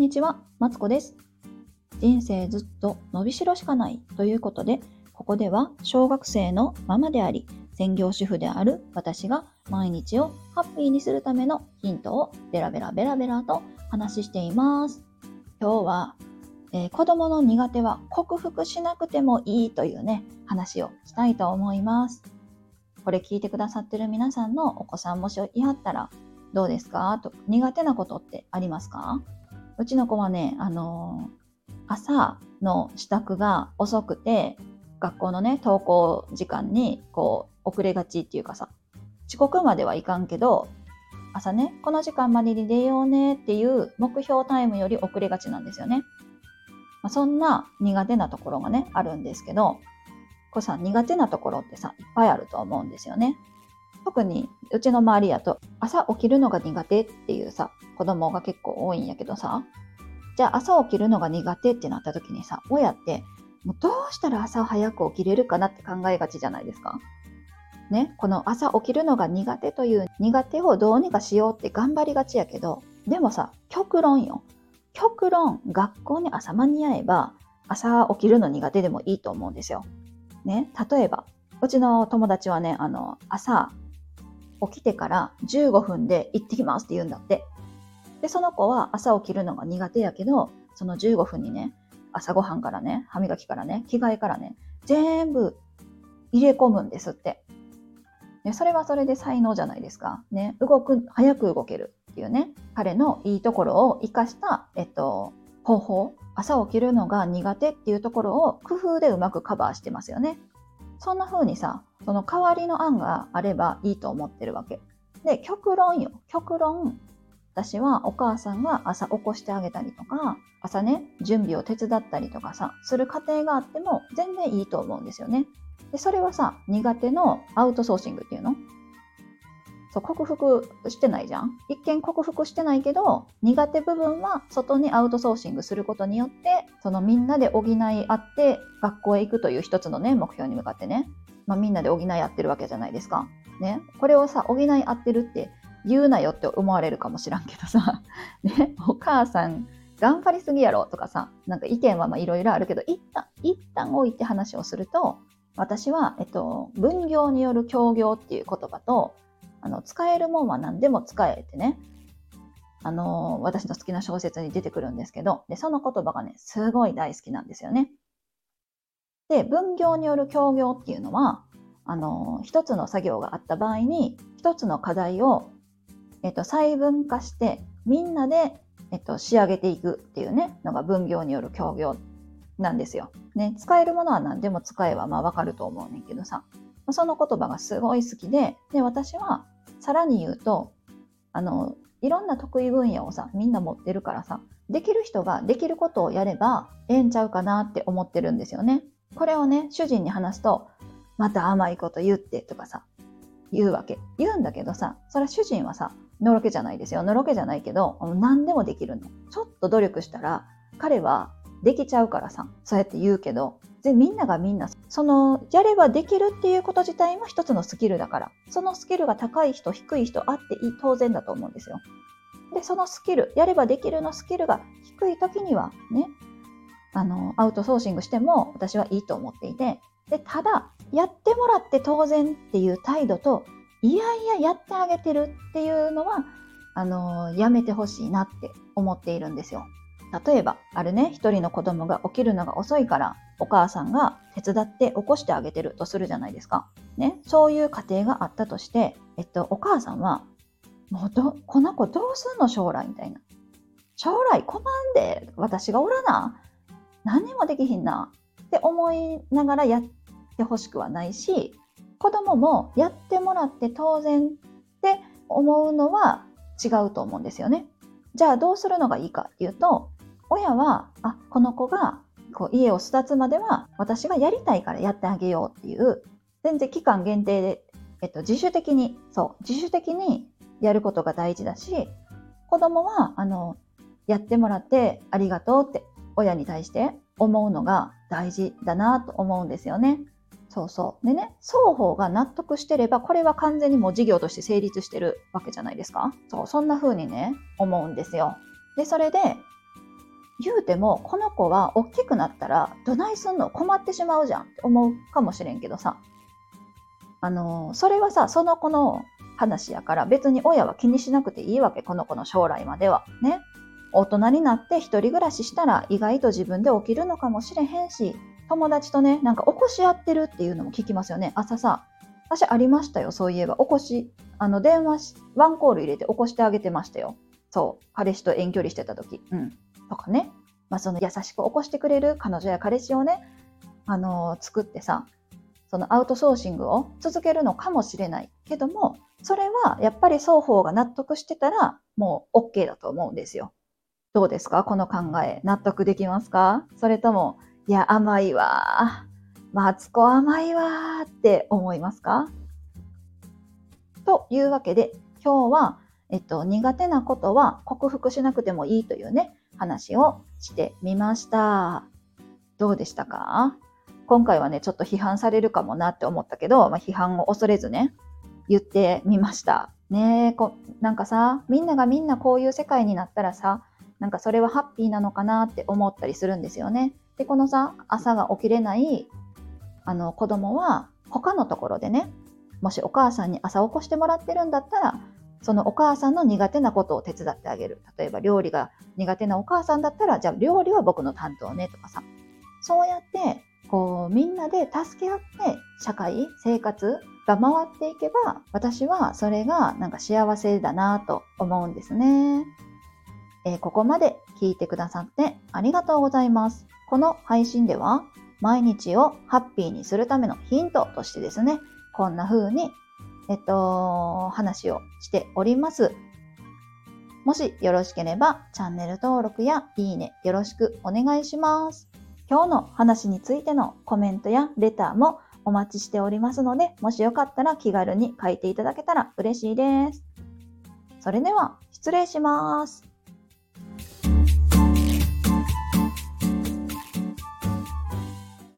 んにちは、マツコです。人生ずっと伸びしろしかないということで、ここでは小学生のママであり、専業主婦である私が毎日をハッピーにするためのヒントをベラベラベラベラと話しています。今日は、えー、子供の苦手は克服しなくてもいいというね、話をしたいと思います。これ聞いてくださってる皆さんのお子さんもしいはったらどうですか？と苦手なことってありますか？うちの子はね、あのー、朝の支度が遅くて、学校のね、登校時間にこう遅れがちっていうかさ、遅刻まではいかんけど、朝ね、この時間までに出ようねっていう目標タイムより遅れがちなんですよね。まあ、そんな苦手なところがね、あるんですけど、これさ、苦手なところってさ、いっぱいあると思うんですよね。特にうちの周りやと朝起きるのが苦手っていうさ子供が結構多いんやけどさじゃあ朝起きるのが苦手ってなった時にさ親ってもうどうしたら朝早く起きれるかなって考えがちじゃないですか。ね、この朝起きるのが苦手という苦手をどうにかしようって頑張りがちやけどでもさ極論よ極論学校に朝間に合えば朝起きるの苦手でもいいと思うんですよ。ね、例えばうちの友達はねあの朝起きてから15分で行ってきますって言うんだって。で、その子は朝起きるのが苦手やけど、その15分にね、朝ごはんからね、歯磨きからね、着替えからね、全部入れ込むんですって。ね、それはそれで才能じゃないですか。ね、動く、早く動けるっていうね、彼のいいところを活かした、えっと、方法。朝起きるのが苦手っていうところを工夫でうまくカバーしてますよね。そんな風にさ、その代わりの案があればいいと思ってるわけ。で、極論よ。極論。私はお母さんが朝起こしてあげたりとか、朝ね、準備を手伝ったりとかさ、する過程があっても全然いいと思うんですよね。で、それはさ、苦手のアウトソーシングっていうの？そう、克服してないじゃん？一見克服してないけど、苦手部分は外にアウトソーシングすることによって、そのみんなで補い合って学校へ行くという一つのね、目標に向かってね、まあ、みんなで補い合ってるわけじゃないですか。ね。これをさ、補い合ってるって言うなよって思われるかもしらんけどさ、ね、お母さん頑張りすぎやろとかさ、なんか意見はいろいろあるけど、一旦、一旦置いて話をすると、私は、えっと、分業による協業っていう言葉と、あの、使えるもんは何でも使えてね、あの、私の好きな小説に出てくるんですけど、で、その言葉がね、すごい大好きなんですよね。で、分業による協業っていうのは、あの、一つの作業があった場合に、一つの課題を、えっと、細分化して、みんなで、えっと、仕上げていくっていうね、のが分業による協業なんですよ。ね、使えるものは何でも使えばまあわかると思うねんけどさ、その言葉がすごい好きで、で、私はさらに言うと、あの、いろんな得意分野をさ、みんな持ってるからさ、できる人ができることをやればええんちゃうかなって思ってるんですよね。これをね、主人に話すと、また甘いこと言ってとかさ、言うわけ。言うんだけどさ、それは主人はさ、のろけじゃないですよ。のろけじゃないけど、何でもできるの。ちょっと努力したら、彼はできちゃうからさ、そうやって言うけど、でみんながみんな、その、やればできるっていうこと自体も一つのスキルだから、そのスキルが高い人、低い人あって当然だと思うんですよ。で、そのスキル、やればできるのスキルが低い時にはね、あの、アウトソーシングしても私はいいと思っていて、で、ただ、やってもらって当然っていう態度と、いやいややってあげてるっていうのは、あの、やめてほしいなって思っているんですよ。例えば、あるね、一人の子供が起きるのが遅いから、お母さんが手伝って起こしてあげてるとするじゃないですか。ね、そういう家庭があったとして、えっと、お母さんは、もうど、この子どうすんの将来みたいな。将来困んで、私がおらな。何にもできひんなって思いながらやってほしくはないし子供もやってもらって当然って思うのは違うと思うんですよね。じゃあどうするのがいいかっていうと親はあこの子がこう家を巣立つまでは私がやりたいからやってあげようっていう全然期間限定で、えっと、自主的にそう自主的にやることが大事だし子供はあのやってもらってありがとうって親に対して思うのが大事だなと思うんですよね。そうそう。でね、双方が納得してれば、これは完全にもう事業として成立してるわけじゃないですか。そう、そんな風にね、思うんですよ。で、それで、言うてもこの子は大きくなったらどないすんの？困ってしまうじゃんって思うかもしれんけどさあのそれはさその子の話やから別に親は気にしなくていいわけこの子の将来まではね大人になって一人暮らししたら意外と自分で起きるのかもしれへんし友達とねなんか起こし合ってるっていうのも聞きますよね。朝さ私ありましたよそういえば起こしあの電話ワンコール入れて起こしてあげてましたよ。そう彼氏と遠距離してた時。うん。とかね、まあ、その優しく起こしてくれる彼女や彼氏をね、あのー、作ってさ、そのアウトソーシングを続けるのかもしれない。けども、それはやっぱり双方が納得してたらもう OK だと思うんですよ。どうですか？この考え。納得できますか？それとも、いや、甘いわ。マツコ甘いわって思いますか？というわけで、今日は、えっと、苦手なことは克服しなくてもいいというね、話をしてみました。どうでしたか？今回はね、ちょっと批判されるかもなって思ったけど、まあ、批判を恐れずね、言ってみました。ねこなんかさ、みんながみんなこういう世界になったらさ、なんかそれはハッピーなのかなって思ったりするんですよね。で、このさ、朝が起きれないあの子供は他のところでね、もしお母さんに朝起こしてもらってるんだったら、そのお母さんの苦手なことを手伝ってあげる。例えば料理が苦手なお母さんだったら、じゃあ料理は僕の担当ねとかさ。そうやって、こう、みんなで助け合って、社会、生活が回っていけば、私はそれがなんか幸せだなと思うんですね。えー、ここまで聞いてくださってありがとうございます。この配信では、毎日をハッピーにするためのヒントとしてですね、こんな風にえっと、話をしております。もしよろしければチャンネル登録やいいねよろしくお願いします。今日の話についてのコメントやレターもお待ちしておりますので、もしよかったら気軽に書いていただけたら嬉しいです。それでは失礼します。